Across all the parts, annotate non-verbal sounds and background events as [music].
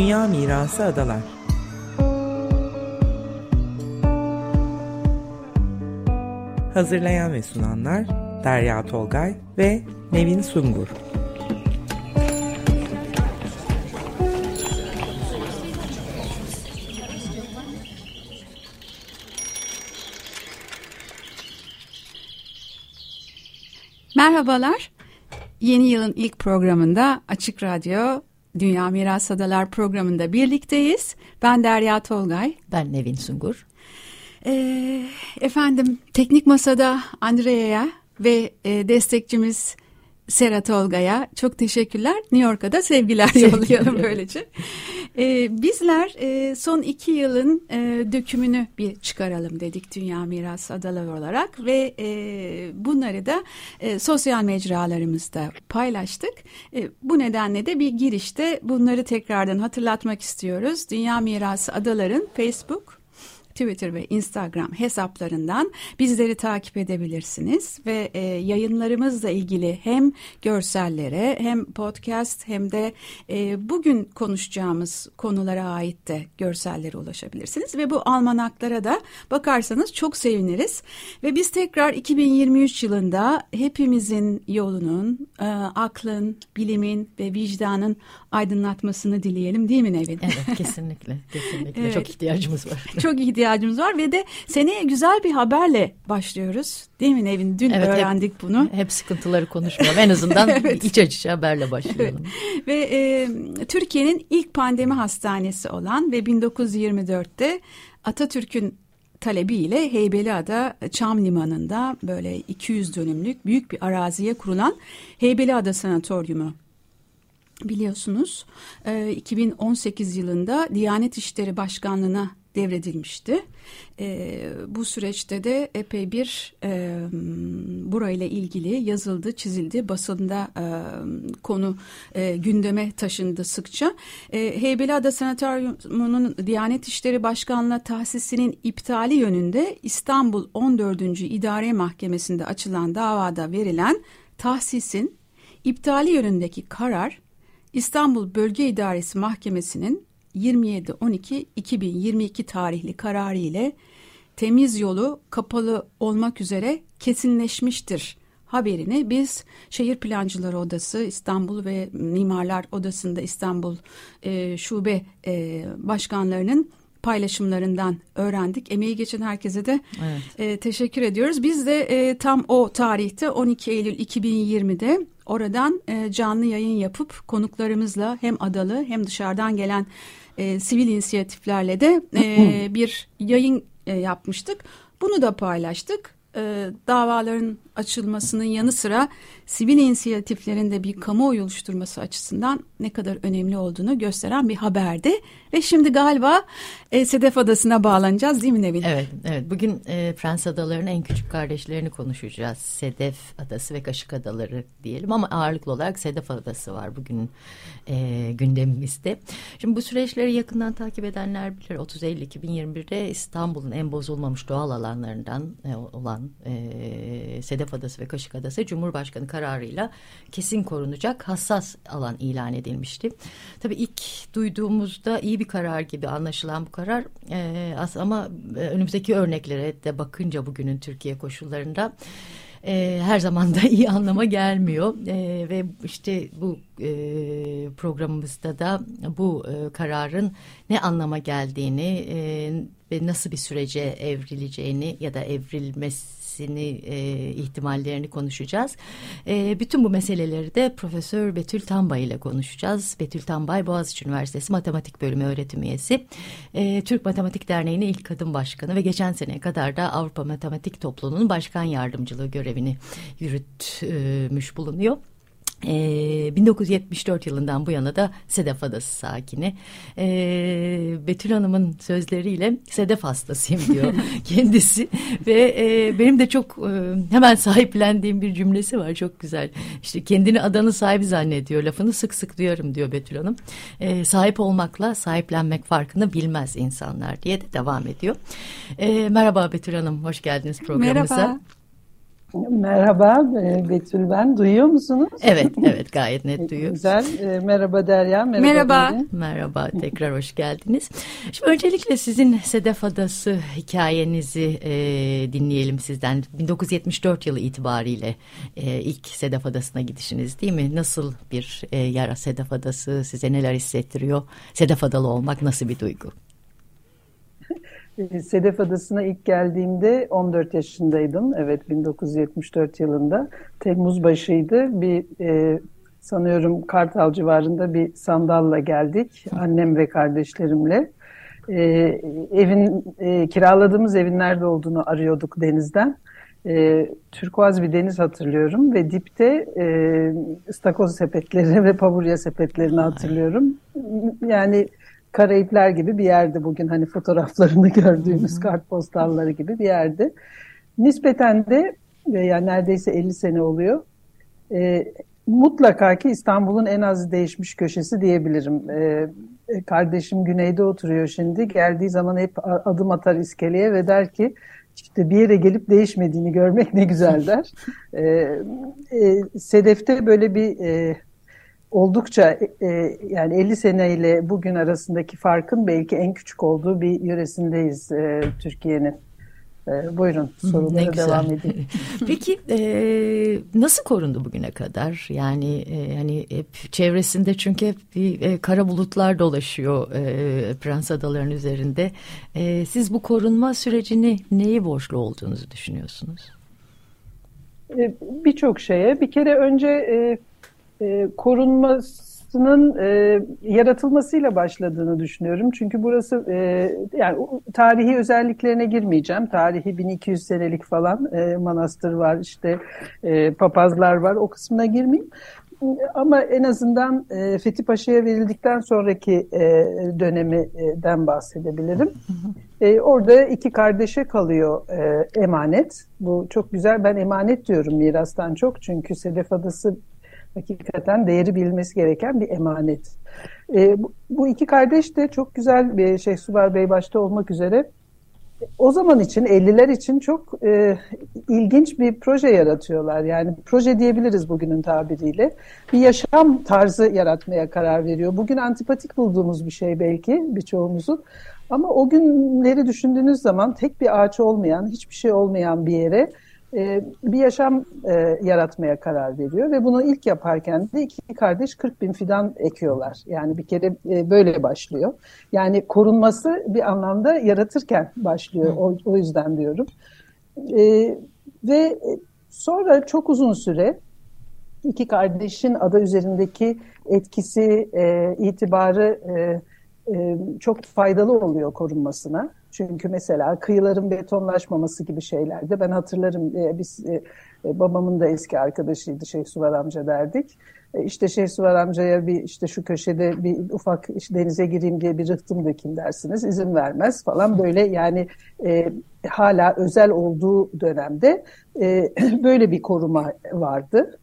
Dünya Mirası Adalar Hazırlayan ve sunanlar Derya Tolgay ve Nevin Sungur Merhabalar. Yeni yılın ilk programında Açık Radyo Dünya Miras Adalar programında birlikteyiz. Ben Derya Tolgay. Ben Nevin Sungur. Ee, efendim teknik masada Andrea'ya ve e, destekçimiz Sera Tolga'ya çok teşekkürler. New York'a da sevgiler yollayalım böylece. Ee, bizler e, son iki yılın e, dökümünü bir çıkaralım dedik Dünya Miras Adaları olarak ve e, bunları da e, sosyal mecralarımızda paylaştık. E, bu nedenle de bir girişte bunları tekrardan hatırlatmak istiyoruz. Dünya Mirası Adaların Facebook, Twitter ve Instagram hesaplarından bizleri takip edebilirsiniz ve e, yayınlarımızla ilgili hem görsellere hem podcast hem de e, bugün konuşacağımız konulara ait de görsellere ulaşabilirsiniz ve bu almanaklara da bakarsanız çok seviniriz ve biz tekrar 2023 yılında hepimizin yolunun, e, aklın, bilimin ve vicdanın aydınlatmasını dileyelim değil mi Nevin? Evet kesinlikle kesinlikle [laughs] evet. çok ihtiyacımız var. Çok [laughs] ihtiyacımız var ve de seneye güzel bir haberle başlıyoruz. Değil mi Nevin? Dün evet, öğrendik hep, bunu. Hep sıkıntıları konuşmayalım. En azından [laughs] evet. iç açıcı haberle başlayalım. Evet. Ve e, Türkiye'nin ilk pandemi hastanesi olan ve 1924'te Atatürk'ün talebiyle Heybeliada Çam Limanı'nda böyle 200 dönümlük büyük bir araziye kurulan Heybeliada Sanatoryumu biliyorsunuz 2018 yılında Diyanet İşleri Başkanlığı'na devredilmişti. E, bu süreçte de epey bir e, burayla ilgili yazıldı, çizildi, basında e, konu e, gündeme taşındı sıkça. E, Heybeliada Sanatoryumu'nun Diyanet İşleri Başkanlığı tahsisinin iptali yönünde İstanbul 14. İdare Mahkemesi'nde açılan davada verilen tahsisin iptali yönündeki karar İstanbul Bölge İdaresi Mahkemesi'nin 27-12-2022 tarihli kararı ile temiz yolu kapalı olmak üzere kesinleşmiştir haberini biz Şehir Plancıları Odası İstanbul ve Mimarlar Odası'nda İstanbul e, Şube e, Başkanlarının paylaşımlarından öğrendik. Emeği geçen herkese de evet. e, teşekkür ediyoruz. Biz de e, tam o tarihte 12 Eylül 2020'de oradan e, canlı yayın yapıp konuklarımızla hem adalı hem dışarıdan gelen e, sivil inisiyatiflerle de e, [laughs] bir yayın e, yapmıştık. Bunu da paylaştık. E, davaların açılmasının yanı sıra sivil inisiyatiflerin de bir kamuoyu oluşturması açısından ne kadar önemli olduğunu gösteren bir haberdi. Ve şimdi galiba e, Sedef Adası'na bağlanacağız değil mi Nevin? Evet, evet. Bugün e, Prens Adaları'nın en küçük kardeşlerini konuşacağız. Sedef Adası ve Kaşık Adaları diyelim ama ağırlıklı olarak Sedef Adası var bugün e, gündemimizde. Şimdi bu süreçleri yakından takip edenler bilir. 30 Eylül 2021'de İstanbul'un en bozulmamış doğal alanlarından e, olan e, Sedef Adası ve Kaşık Adası Cumhurbaşkanı kararıyla kesin korunacak hassas alan ilan edilmişti. Tabii ilk duyduğumuzda iyi bir karar gibi anlaşılan bu karar e, ama e, önümüzdeki örneklere de bakınca bugünün Türkiye koşullarında e, her zaman da iyi anlama gelmiyor e, ve işte bu e, programımızda da bu e, kararın ne anlama geldiğini e, ve nasıl bir sürece evrileceğini ya da evrilmesi etkisini, e, ihtimallerini konuşacağız. E, bütün bu meseleleri de Profesör Betül Tambay ile konuşacağız. Betül Tambay Boğaziçi Üniversitesi Matematik Bölümü öğretim üyesi. E, Türk Matematik Derneği'nin ilk kadın başkanı ve geçen seneye kadar da Avrupa Matematik Topluluğu'nun başkan yardımcılığı görevini yürütmüş bulunuyor. E, ee, 1974 yılından bu yana da Sedef Adası sakini. E, Betül Hanım'ın sözleriyle Sedef hastasıyım diyor [laughs] kendisi. Ve e, benim de çok e, hemen sahiplendiğim bir cümlesi var çok güzel. İşte kendini adanın sahibi zannediyor lafını sık sık duyarım diyor Betül Hanım. E, sahip olmakla sahiplenmek farkını bilmez insanlar diye de devam ediyor. Merhaba Betül Hanım hoş geldiniz programımıza. Merhaba. Merhaba e, Betül ben. Duyuyor musunuz? Evet, [laughs] evet gayet net duyuyoruz. Güzel. E, merhaba Derya. Merhaba. Merhaba. merhaba. Tekrar hoş geldiniz. Şimdi öncelikle sizin Sedef Adası hikayenizi e, dinleyelim sizden. 1974 yılı itibariyle e, ilk Sedef Adası'na gidişiniz değil mi? Nasıl bir e, yer Sedef Adası? Size neler hissettiriyor? Sedef Adalı olmak nasıl bir duygu? Sedef Adası'na ilk geldiğimde 14 yaşındaydım. Evet 1974 yılında. Temmuz başıydı. Bir e, sanıyorum Kartal civarında bir sandalla geldik. Annem ve kardeşlerimle. E, evin e, kiraladığımız evin nerede olduğunu arıyorduk denizden. E, turkuaz bir deniz hatırlıyorum ve dipte e, ıstakoz sepetleri [laughs] ve paburya sepetlerini hatırlıyorum. Yani Karayipler gibi bir yerde bugün hani fotoğraflarını [laughs] gördüğümüz kartpostalları gibi bir yerde. Nispeten de yani neredeyse 50 sene oluyor. E, mutlaka ki İstanbul'un en az değişmiş köşesi diyebilirim. E, kardeşim güneyde oturuyor şimdi. Geldiği zaman hep adım atar iskeleye ve der ki işte bir yere gelip değişmediğini görmek ne güzel der. [laughs] E, e, Sedef'te böyle bir e, oldukça e, yani 50 seneyle bugün arasındaki farkın belki en küçük olduğu bir yöresindeyiz e, Türkiye'nin. E, buyurun sorulara devam edin. [laughs] [laughs] Peki e, nasıl korundu bugüne kadar? Yani e, hani hep çevresinde çünkü hep bir e, kara bulutlar dolaşıyor e, Prens Adaları'nın üzerinde. E, siz bu korunma sürecini neyi borçlu olduğunuzu düşünüyorsunuz? E, Birçok şeye. Bir kere önce e, e, korunmasının e, yaratılmasıyla başladığını düşünüyorum. Çünkü burası e, yani tarihi özelliklerine girmeyeceğim. Tarihi 1200 senelik falan e, manastır var, işte e, papazlar var. O kısmına girmeyeyim. Ama en azından e, Fethi Paşa'ya verildikten sonraki e, dönemden bahsedebilirim. E, orada iki kardeşe kalıyor e, emanet. Bu çok güzel. Ben emanet diyorum mirastan çok. Çünkü Sedef Adası hakikaten değeri bilinmesi gereken bir emanet. E, bu, iki kardeş de çok güzel bir Şeyh Suvar Bey başta olmak üzere o zaman için 50'ler için çok e, ilginç bir proje yaratıyorlar. Yani proje diyebiliriz bugünün tabiriyle. Bir yaşam tarzı yaratmaya karar veriyor. Bugün antipatik bulduğumuz bir şey belki birçoğumuzun. Ama o günleri düşündüğünüz zaman tek bir ağaç olmayan, hiçbir şey olmayan bir yere e, bir yaşam e, yaratmaya karar veriyor ve bunu ilk yaparken de iki kardeş 40 bin fidan ekiyorlar. Yani bir kere e, böyle başlıyor. Yani korunması bir anlamda yaratırken başlıyor. O, o yüzden diyorum. E, ve sonra çok uzun süre iki kardeşin ada üzerindeki etkisi, e, itibarı e, e, çok faydalı oluyor korunmasına. Çünkü mesela kıyıların betonlaşmaması gibi şeylerde ben hatırlarım e, biz e, e, babamın da eski arkadaşıydı Şeyh Suvar amca derdik. E, işte Şeyh Suvar amcaya bir işte şu köşede bir ufak işte denize gireyim diye bir rıhtım dökeyim dersiniz. izin vermez falan böyle yani e, hala özel olduğu dönemde e, [clears throat] böyle bir koruma vardı.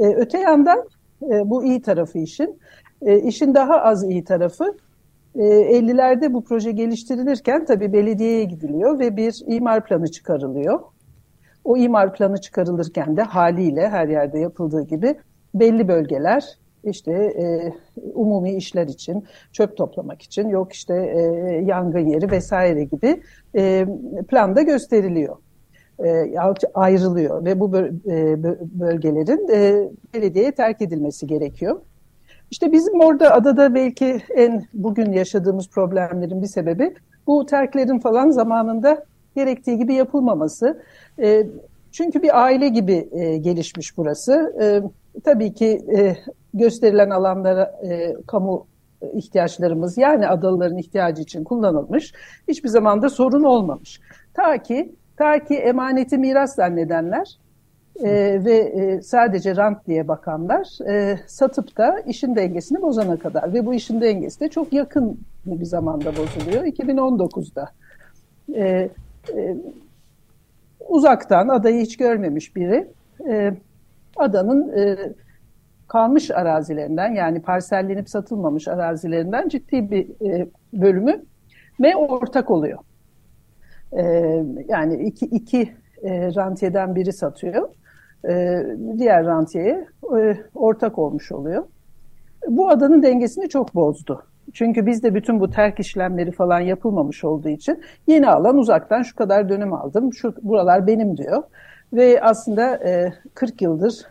E, öte yandan e, bu iyi tarafı işin. E, işin daha az iyi tarafı 50'lerde ee, bu proje geliştirilirken tabii belediyeye gidiliyor ve bir imar planı çıkarılıyor. O imar planı çıkarılırken de haliyle her yerde yapıldığı gibi belli bölgeler işte e, umumi işler için, çöp toplamak için, yok işte e, yangın yeri vesaire gibi e, planda gösteriliyor. E, ayrılıyor ve bu e, bölgelerin e, belediyeye terk edilmesi gerekiyor. İşte bizim orada adada belki en bugün yaşadığımız problemlerin bir sebebi bu terklerin falan zamanında gerektiği gibi yapılmaması. E, çünkü bir aile gibi e, gelişmiş burası. E, tabii ki e, gösterilen alanlara e, kamu ihtiyaçlarımız yani adalıların ihtiyacı için kullanılmış. Hiçbir zaman da sorun olmamış. Ta ki ta ki emaneti miras zannedenler e, ve e, sadece rant diye bakanlar e, satıp da işin dengesini bozana kadar ve bu işin dengesi de çok yakın bir zamanda bozuluyor. 2019'da e, e, uzaktan adayı hiç görmemiş biri e, adanın e, kalmış arazilerinden yani parsellenip satılmamış arazilerinden ciddi bir e, bölümü ve ortak oluyor. E, yani iki, iki e, rantiyeden biri satıyor. E, diğer rantiyeye e, ortak olmuş oluyor. Bu adanın dengesini çok bozdu. Çünkü bizde bütün bu terk işlemleri falan yapılmamış olduğu için yeni alan uzaktan şu kadar dönüm aldım, şu buralar benim diyor. Ve aslında e, 40 yıldır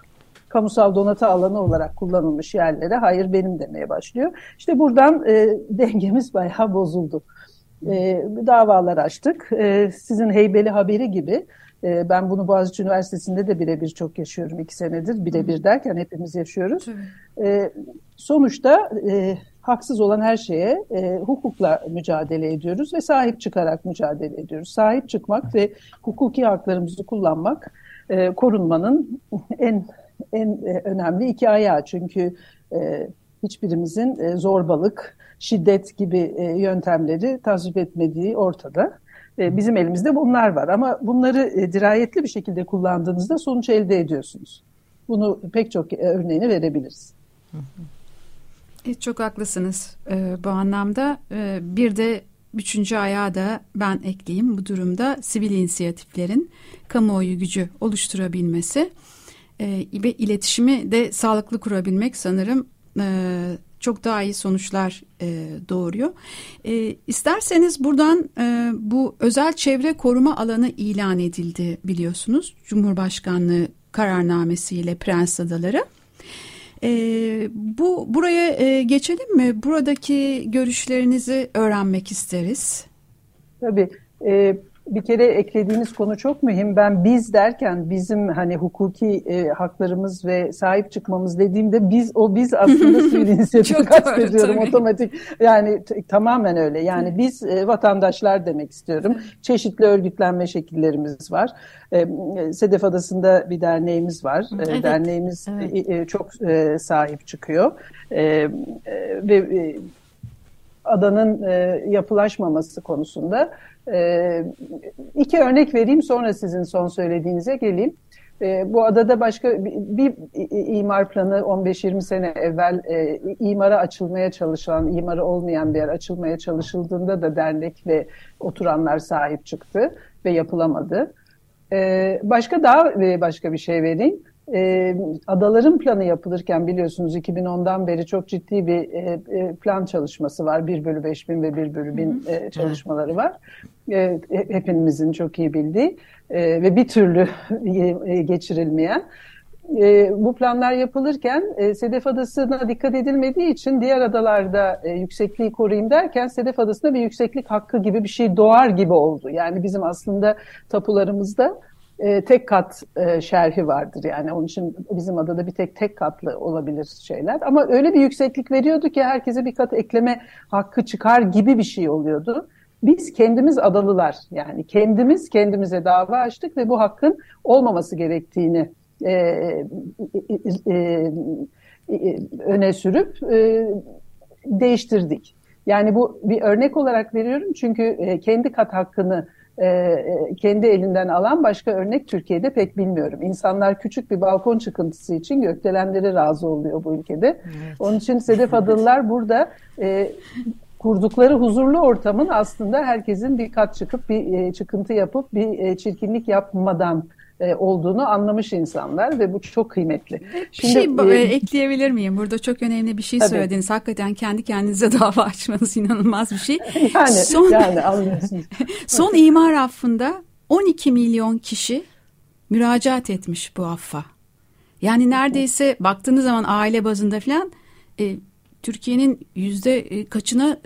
kamusal donatı alanı olarak kullanılmış yerlere hayır benim demeye başlıyor. İşte buradan e, [laughs] dengemiz bayağı bozuldu. E, davalar açtık. E, sizin heybeli haberi gibi e, ben bunu Boğaziçi Üniversitesi'nde de birebir çok yaşıyorum iki senedir. Birebir derken hepimiz yaşıyoruz. E, sonuçta e, haksız olan her şeye e, hukukla mücadele ediyoruz ve sahip çıkarak mücadele ediyoruz. Sahip çıkmak ve hukuki haklarımızı kullanmak e, korunmanın en en e, önemli iki ayağı. Çünkü e, hiçbirimizin e, zorbalık, şiddet gibi e, yöntemleri tasvip etmediği ortada. E, bizim elimizde bunlar var ama bunları e, dirayetli bir şekilde kullandığınızda sonuç elde ediyorsunuz. Bunu pek çok e, örneğini verebiliriz. Çok haklısınız bu anlamda. Bir de üçüncü ayağı da ben ekleyeyim bu durumda sivil inisiyatiflerin kamuoyu gücü oluşturabilmesi ve iletişimi de sağlıklı kurabilmek sanırım e, çok daha iyi sonuçlar e, doğuruyor. E, isterseniz buradan e, bu özel çevre koruma alanı ilan edildi biliyorsunuz. Cumhurbaşkanlığı kararnamesiyle Prens Adaları. E, bu buraya e, geçelim mi? Buradaki görüşlerinizi öğrenmek isteriz. Tabii. E, bir kere eklediğiniz konu çok mühim. Ben biz derken bizim hani hukuki e, haklarımız ve sahip çıkmamız dediğimde biz o biz aslında [laughs] sivil inisiyatifi kastediyorum otomatik. Yani tamamen öyle. Yani biz e, vatandaşlar demek istiyorum. Çeşitli örgütlenme şekillerimiz var. E, Sedef Adası'nda bir derneğimiz var. E, evet. Derneğimiz evet. E, çok e, sahip çıkıyor. E, e, ve e, adanın e, yapılaşmaması konusunda e, iki örnek vereyim sonra sizin son söylediğinize geleyim. E, bu adada başka bir, bir imar planı 15-20 sene evvel e, imara açılmaya çalışılan, imarı olmayan bir yer açılmaya çalışıldığında da dernek ve oturanlar sahip çıktı ve yapılamadı. E, başka daha e, başka bir şey vereyim e, adaların planı yapılırken biliyorsunuz 2010'dan beri çok ciddi bir e, e, plan çalışması var. 1 bölü 5 bin ve 1 bölü 1000 e, çalışmaları var. E, hepimizin çok iyi bildiği e, ve bir türlü [laughs] e, geçirilmeyen. E, bu planlar yapılırken e, Sedef Adası'na dikkat edilmediği için diğer adalarda e, yüksekliği koruyayım derken Sedef Adası'nda bir yükseklik hakkı gibi bir şey doğar gibi oldu. Yani bizim aslında tapularımızda e, tek kat e, şerhi vardır yani onun için bizim adada bir tek tek katlı olabilir şeyler ama öyle bir yükseklik veriyordu ki herkese bir kat ekleme hakkı çıkar gibi bir şey oluyordu. Biz kendimiz adalılar yani kendimiz kendimize dava açtık ve bu hakkın olmaması gerektiğini e, e, e, e, öne sürüp e, değiştirdik. Yani bu bir örnek olarak veriyorum çünkü e, kendi kat hakkını e, kendi elinden alan başka örnek Türkiye'de pek bilmiyorum. İnsanlar küçük bir balkon çıkıntısı için gökdelenlere razı oluyor bu ülkede. Evet. Onun için Sedef Adılılar burada e, kurdukları huzurlu ortamın aslında herkesin bir kat çıkıp bir e, çıkıntı yapıp bir e, çirkinlik yapmadan e, olduğunu anlamış insanlar ve bu çok kıymetli. Şimdi, bir şey e, ekleyebilir miyim? Burada çok önemli bir şey tabii. söylediniz. Hakikaten kendi kendinize [laughs] dava açmanız inanılmaz bir şey. [laughs] yani, son, yani anlıyorsunuz. [laughs] son imar affında 12 milyon kişi müracaat etmiş bu affa. Yani neredeyse baktığınız zaman aile bazında falan e, Türkiye'nin yüzde e, kaçına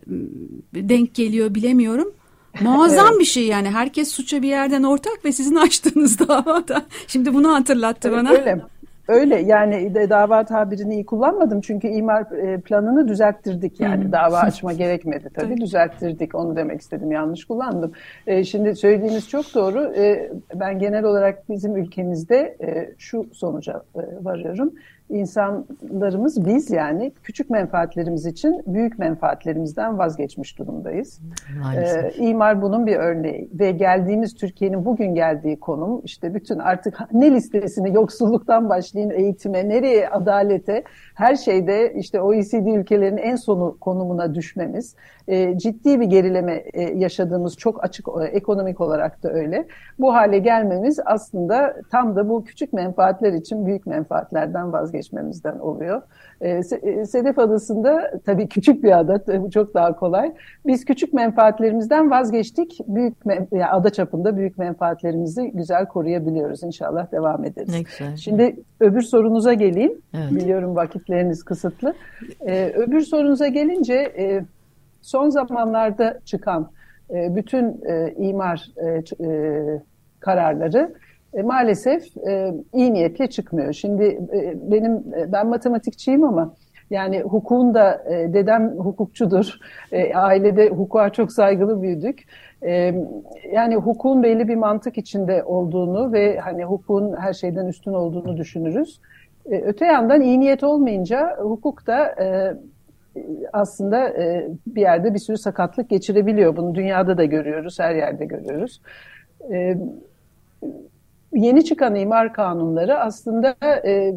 denk geliyor bilemiyorum. Muazzam evet. bir şey yani. Herkes suça bir yerden ortak ve sizin [laughs] açtığınız davada. Şimdi bunu hatırlattı evet, bana. Öyle. Öyle yani dava tabirini iyi kullanmadım çünkü imar e, planını düzelttirdik yani hmm. dava [laughs] açma gerekmedi tabii düzelttirdik onu demek istedim yanlış kullandım. E, şimdi söylediğiniz çok doğru e, ben genel olarak bizim ülkemizde şu sonuca varıyorum insanlarımız biz yani küçük menfaatlerimiz için büyük menfaatlerimizden vazgeçmiş durumdayız. Maalesef. Ee, İmar bunun bir örneği ve geldiğimiz Türkiye'nin bugün geldiği konum işte bütün artık ne listesini yoksulluktan başlayın eğitime, nereye adalete her şeyde işte OECD ülkelerinin en sonu konumuna düşmemiz e, ciddi bir gerileme e, yaşadığımız çok açık e, ekonomik olarak da öyle. Bu hale gelmemiz aslında tam da bu küçük menfaatler için büyük menfaatlerden vazgeçmemizden oluyor. E, Sedef Adası'nda tabii küçük bir ada, [laughs] bu çok daha kolay. Biz küçük menfaatlerimizden vazgeçtik. Büyük yani ada çapında büyük menfaatlerimizi güzel koruyabiliyoruz. İnşallah devam ederiz. Ne güzel. Şimdi öbür sorunuza geleyim. Evet. Biliyorum vakitleriniz kısıtlı. Ee, öbür sorunuza gelince e, son zamanlarda çıkan e, bütün e, imar e, kararları e, maalesef e, iyi niyetle çıkmıyor. Şimdi e, benim e, ben matematikçiyim ama yani hukukun da e, dedem hukukçudur. E, ailede hukuka çok saygılı büyüdük. E, yani hukukun belli bir mantık içinde olduğunu ve hani hukukun her şeyden üstün olduğunu düşünürüz. E, öte yandan iyi niyet olmayınca hukuk da e, aslında e, bir yerde bir sürü sakatlık geçirebiliyor. Bunu dünyada da görüyoruz, her yerde görüyoruz. E, yeni çıkan imar kanunları aslında e,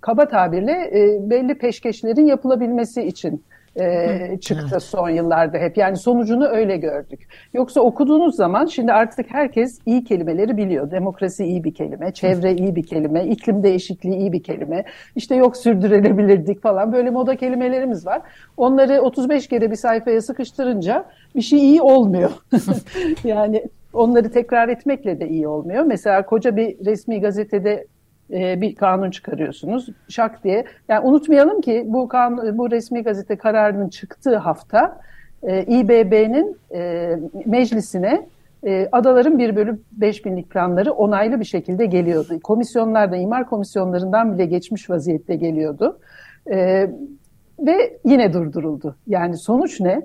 kaba tabirle e, belli peşkeşlerin yapılabilmesi için e, çıktı evet. son yıllarda hep. Yani sonucunu öyle gördük. Yoksa okuduğunuz zaman şimdi artık herkes iyi kelimeleri biliyor. Demokrasi iyi bir kelime, çevre iyi bir kelime, iklim değişikliği iyi bir kelime. İşte yok sürdürülebilirdik falan böyle moda kelimelerimiz var. Onları 35 kere bir sayfaya sıkıştırınca bir şey iyi olmuyor. [laughs] yani onları tekrar etmekle de iyi olmuyor. Mesela koca bir resmi gazetede e, bir kanun çıkarıyorsunuz. Şak diye. Yani unutmayalım ki bu kanun, bu resmi gazete kararının çıktığı hafta e, İBB'nin e, meclisine e, adaların 1 bölü 5 binlik planları onaylı bir şekilde geliyordu. Komisyonlarda, imar komisyonlarından bile geçmiş vaziyette geliyordu. E, ve yine durduruldu. Yani sonuç ne?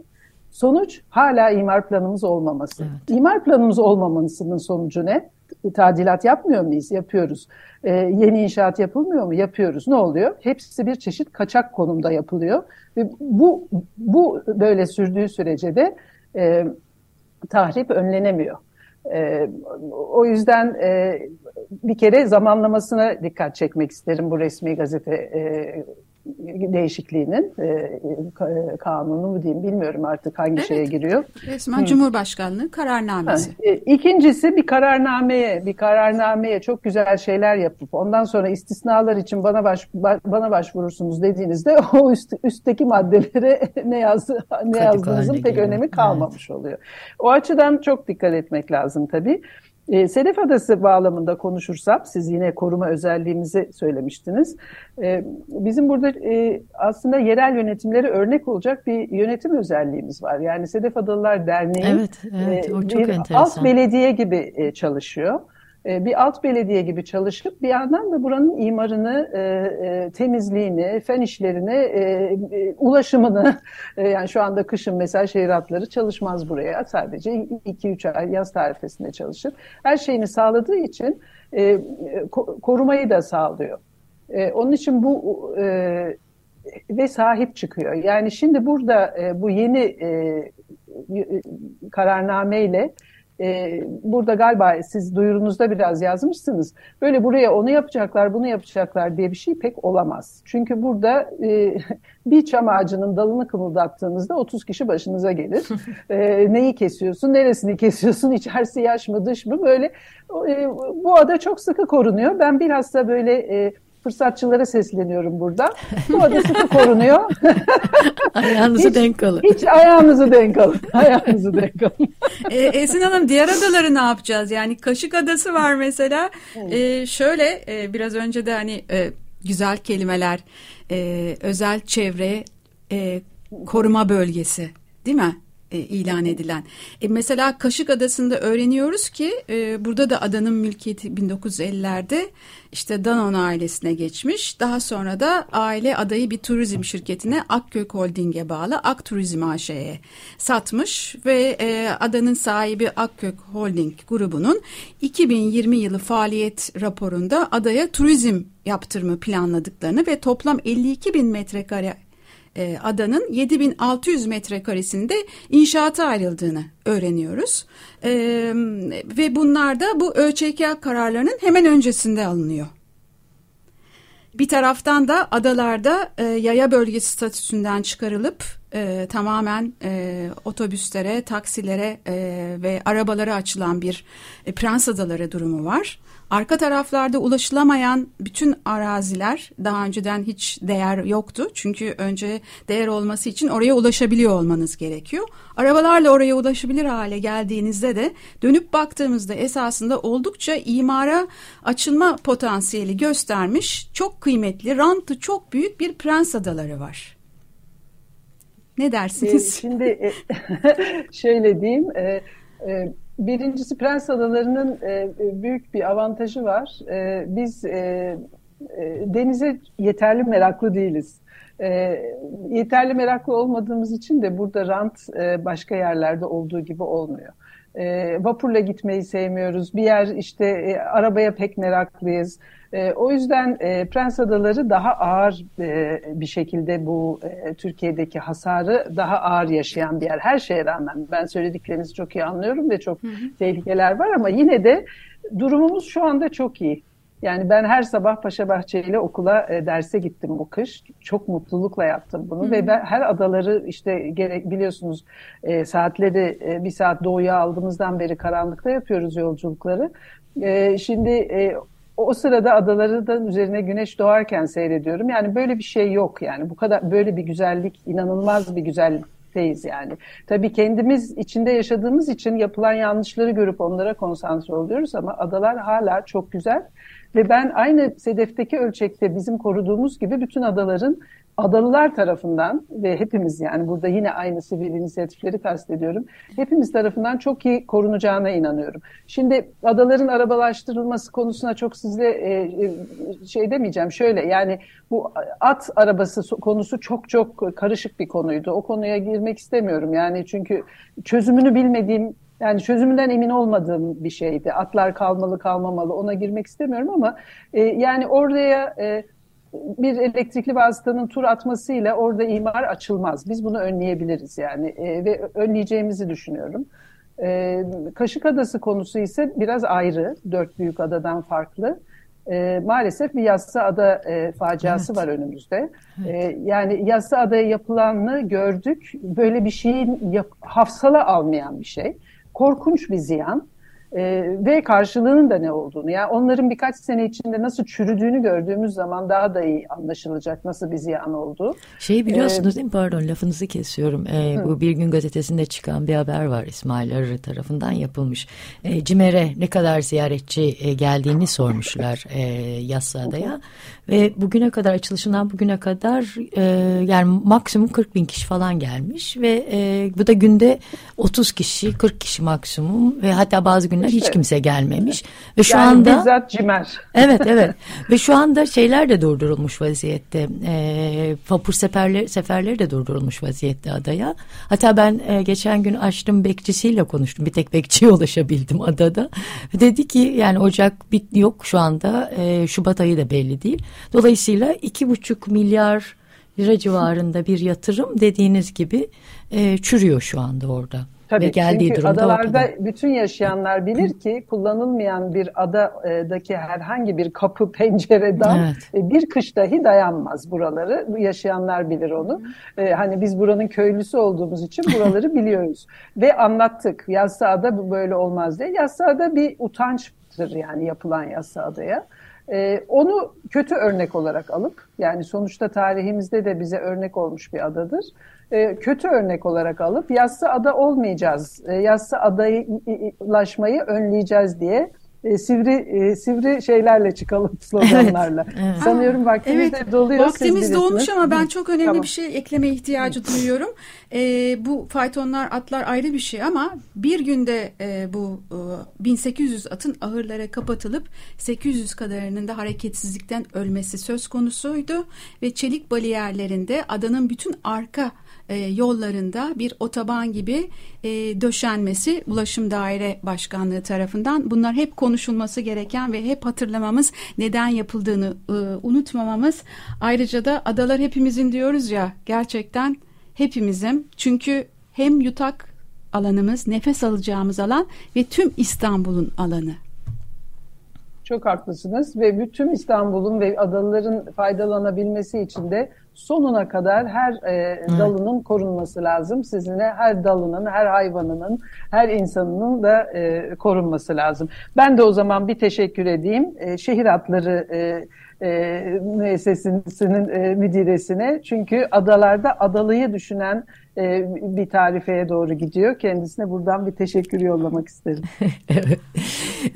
Sonuç hala imar planımız olmaması. Evet. İmar planımız olmamasının sonucu ne? tadilat yapmıyor muyuz? Yapıyoruz. E, yeni inşaat yapılmıyor mu? Yapıyoruz. Ne oluyor? Hepsi bir çeşit kaçak konumda yapılıyor. Ve bu, bu böyle sürdüğü sürece de e, tahrip önlenemiyor. E, o yüzden e, bir kere zamanlamasına dikkat çekmek isterim bu resmi gazete e, değişikliğinin e, e, kanunu mu diyeyim bilmiyorum artık hangi evet. şeye giriyor. Resmen Hı. Cumhurbaşkanlığı kararnamesi. Ha, e, ikincisi bir kararnameye bir kararnameye çok güzel şeyler yapıp ondan sonra istisnalar için bana baş, bana başvurursunuz dediğinizde [laughs] o üst, üstteki maddelere [laughs] ne yazdı ne yazdığınızın pek geliyor. önemi kalmamış evet. oluyor. O açıdan çok dikkat etmek lazım tabii. E, Sedef Adası bağlamında konuşursam, siz yine koruma özelliğimizi söylemiştiniz. E, bizim burada e, aslında yerel yönetimlere örnek olacak bir yönetim özelliğimiz var. Yani Sedef Adalılar Derneği evet, evet, e, bir enteresan. alt belediye gibi e, çalışıyor. E, bir alt belediye gibi çalışıp bir yandan da buranın imarını, e, e, temizliğini, fen işlerini, ulaşımını [laughs] yani şu anda kışın mesela şehir hatları çalışmaz buraya. Sadece 2-3 ay yaz tarifesinde çalışır. Her şeyini sağladığı için korumayı da sağlıyor. Onun için bu ve sahip çıkıyor. Yani şimdi burada bu yeni kararnameyle e, burada galiba siz duyurunuzda biraz yazmışsınız. Böyle buraya onu yapacaklar, bunu yapacaklar diye bir şey pek olamaz. Çünkü burada e, [laughs] bir çam ağacının dalını kımıldattığınızda 30 kişi başınıza gelir. [laughs] e, neyi kesiyorsun, neresini kesiyorsun, [laughs] içerisi yaş mı dış mı böyle. E, bu ada çok sıkı korunuyor. Ben bilhassa böyle... E, fırsatçılara sesleniyorum burada. Bu ada sıkı korunuyor. [laughs] ayağınızı hiç, denk alın. Hiç ayağınızı denk alın. [laughs] Ayağınızı denk alın. e, Esin Hanım diğer adaları ne yapacağız? Yani Kaşık Adası var mesela. E, şöyle e, biraz önce de hani e, güzel kelimeler, e, özel çevre e, koruma bölgesi değil mi? E, ilan edilen. E, mesela Kaşık Adası'nda öğreniyoruz ki e, burada da adanın mülkiyeti 1950'lerde işte Danon ailesine geçmiş. Daha sonra da aile adayı bir turizm şirketine Akkök Holding'e bağlı Ak Turizm AŞ'ye satmış ve e, adanın sahibi Akkök Holding grubunun 2020 yılı faaliyet raporunda adaya turizm yaptırımı planladıklarını ve toplam 52 bin metrekare e, adanın 7600 metrekaresinde inşaata ayrıldığını öğreniyoruz. E, ve bunlar da bu ÖÇK kararlarının hemen öncesinde alınıyor. Bir taraftan da adalarda e, yaya bölgesi statüsünden çıkarılıp e, tamamen e, otobüslere, taksilere e, ve arabalara açılan bir e, Prens Adaları durumu var. Arka taraflarda ulaşılamayan bütün araziler daha önceden hiç değer yoktu. Çünkü önce değer olması için oraya ulaşabiliyor olmanız gerekiyor. Arabalarla oraya ulaşabilir hale geldiğinizde de dönüp baktığımızda esasında oldukça imara açılma potansiyeli göstermiş çok kıymetli, rantı çok büyük bir prens adaları var. Ne dersiniz? Ee, şimdi e, [laughs] şöyle diyeyim, e, e, Birincisi Prens Adaları'nın e, büyük bir avantajı var. E, biz e, e, denize yeterli meraklı değiliz. E, yeterli meraklı olmadığımız için de burada rant e, başka yerlerde olduğu gibi olmuyor. E, vapurla gitmeyi sevmiyoruz. Bir yer işte e, arabaya pek meraklıyız. E, o yüzden e, Prens Adaları daha ağır e, bir şekilde bu e, Türkiye'deki hasarı daha ağır yaşayan bir yer. Her şeye rağmen ben söylediklerinizi çok iyi anlıyorum ve çok hı hı. tehlikeler var ama yine de durumumuz şu anda çok iyi. Yani ben her sabah Paşa Bahçe ile okula e, derse gittim bu kış. Çok mutlulukla yaptım bunu Hı-hı. ve ben her adaları işte gerek biliyorsunuz e, saatleri e, bir saat doğuya aldığımızdan beri karanlıkta yapıyoruz yolculukları. E, şimdi e, o sırada adaları da üzerine güneş doğarken seyrediyorum. Yani böyle bir şey yok yani bu kadar böyle bir güzellik inanılmaz bir güzellikteyiz yani. Tabii kendimiz içinde yaşadığımız için yapılan yanlışları görüp onlara konsantre oluyoruz ama adalar hala çok güzel. Ve ben aynı Sedef'teki ölçekte bizim koruduğumuz gibi bütün adaların adalılar tarafından ve hepimiz yani burada yine aynı sivil inisiyatifleri kastediyorum. Hepimiz tarafından çok iyi korunacağına inanıyorum. Şimdi adaların arabalaştırılması konusuna çok sizle e, e, şey demeyeceğim. Şöyle yani bu at arabası konusu çok çok karışık bir konuydu. O konuya girmek istemiyorum. Yani çünkü çözümünü bilmediğim yani çözümünden emin olmadığım bir şeydi. Atlar kalmalı kalmamalı ona girmek istemiyorum ama e, yani oraya e, bir elektrikli vasıtanın tur atmasıyla orada imar açılmaz. Biz bunu önleyebiliriz yani e, ve önleyeceğimizi düşünüyorum. E, Kaşık Adası konusu ise biraz ayrı, dört büyük adadan farklı. E, maalesef bir yassı ada e, faciası evet. var önümüzde. Evet. E, yani yassı adaya yapılanını gördük. Böyle bir şeyin yap, hafsala almayan bir şey. Korkunç bir ziyan e, ve karşılığının da ne olduğunu yani onların birkaç sene içinde nasıl çürüdüğünü gördüğümüz zaman daha da iyi anlaşılacak nasıl bir ziyan olduğu. Şey biliyorsunuz ee, değil mi? Pardon lafınızı kesiyorum. Ee, bu Bir Gün Gazetesi'nde çıkan bir haber var İsmail Arı tarafından yapılmış. E, Cimer'e ne kadar ziyaretçi e, geldiğini sormuşlar e, Yassıada'ya ve bugüne kadar açılışından bugüne kadar e, yani maksimum 40 bin kişi falan gelmiş ve e, bu da günde 30 kişi 40 kişi maksimum ve hatta bazı günler işte, hiç kimse gelmemiş. Ve şu yani anda bizzat cimer. Evet evet. [laughs] Ve şu anda şeyler de durdurulmuş vaziyette. E, vapur seferleri, seferleri de durdurulmuş vaziyette adaya. Hatta ben e, geçen gün açtım bekçisiyle konuştum. Bir tek bekçiye [laughs] ulaşabildim adada. Dedi ki yani Ocak bit yok şu anda e, Şubat ayı da belli değil Dolayısıyla iki buçuk milyar lira civarında bir yatırım dediğiniz gibi e, çürüyor şu anda orada. Tabii, Ve geldiği çünkü durumda adalarda ortada. bütün yaşayanlar bilir ki kullanılmayan bir adadaki herhangi bir kapı, [laughs] pencere, dam evet. E, bir kış dahi dayanmaz buraları. Yaşayanlar bilir onu. Ee, hani biz buranın köylüsü olduğumuz için [laughs] buraları biliyoruz. Ve anlattık. Yassıada bu böyle olmaz diye. Yassıada bir utançtır yani yapılan Yassıada'ya. Ee, onu kötü örnek olarak alıp yani sonuçta tarihimizde de bize örnek olmuş bir adadır. Ee, kötü örnek olarak alıp yassı ada olmayacağız, e, yassı adayılaşmayı önleyeceğiz diye e, sivri e, sivri şeylerle çıkalım [laughs] sloganlarla. Evet, evet. Sanıyorum vaktimiz evet, de doluyor. Vaktimiz dolmuş ama ben çok önemli tamam. bir şey ekleme ihtiyacı duyuyorum. E, bu faytonlar atlar ayrı bir şey ama bir günde e, bu e, 1800 atın ahırlara kapatılıp 800 kadarının da hareketsizlikten ölmesi söz konusuydu ve çelik bariyerlerinde adanın bütün arka e, yollarında bir otoban gibi e, döşenmesi Ulaşım Daire Başkanlığı tarafından. Bunlar hep konuşulması gereken ve hep hatırlamamız neden yapıldığını e, unutmamamız. Ayrıca da adalar hepimizin diyoruz ya gerçekten hepimizin. Çünkü hem yutak alanımız nefes alacağımız alan ve tüm İstanbul'un alanı. Çok haklısınız ve bütün İstanbul'un ve adaların faydalanabilmesi için de sonuna kadar her e, dalının korunması lazım. Sizinle her dalının, her hayvanının, her insanının da e, korunması lazım. Ben de o zaman bir teşekkür edeyim. E, şehir atları e, e, müessesesinin e, müdiresine. Çünkü adalarda adalıyı düşünen e, bir tarifeye doğru gidiyor. Kendisine buradan bir teşekkür yollamak isterim. evet. [laughs]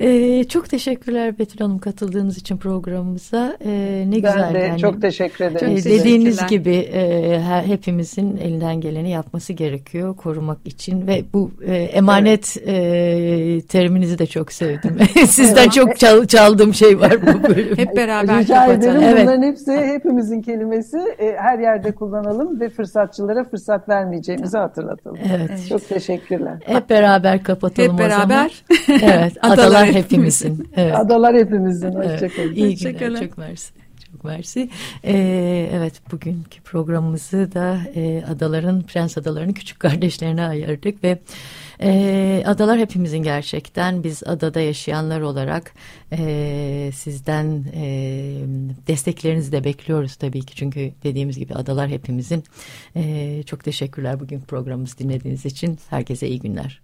E, çok teşekkürler Betül Hanım katıldığınız için programımıza. E, ne ben güzel. Ben de yani. çok teşekkür ederim. Çok dediğiniz gibi e, hepimizin elinden geleni yapması gerekiyor korumak için ve bu e, emanet evet. e, teriminizi de çok sevdim. [laughs] [laughs] Sizden çok çal, çaldığım şey var bu bölüm. Hep beraber Rica kapatalım. ederim. Evet. Bunların hepsi hepimizin kelimesi. E, her yerde kullanalım ve fırsatçılara fırsat vermeyelim vermeyeceğimizi hatırlatalım. Evet. Çok teşekkürler. Hep beraber kapatalım Hep beraber. o zaman. [laughs] [laughs] evet. Adalar hepimizin. Evet. Adalar hepimizin. Hoşçakalın. Evet. İyi günler. Çok mersi. Çok mersi. Ee, evet bugünkü programımızı da e, adaların, Prens Adalarının küçük kardeşlerine ayırdık ve e, adalar hepimizin gerçekten biz adada yaşayanlar olarak e, sizden e, desteklerinizi de bekliyoruz tabii ki çünkü dediğimiz gibi adalar hepimizin. E, çok teşekkürler bugün programımızı dinlediğiniz için. Herkese iyi günler.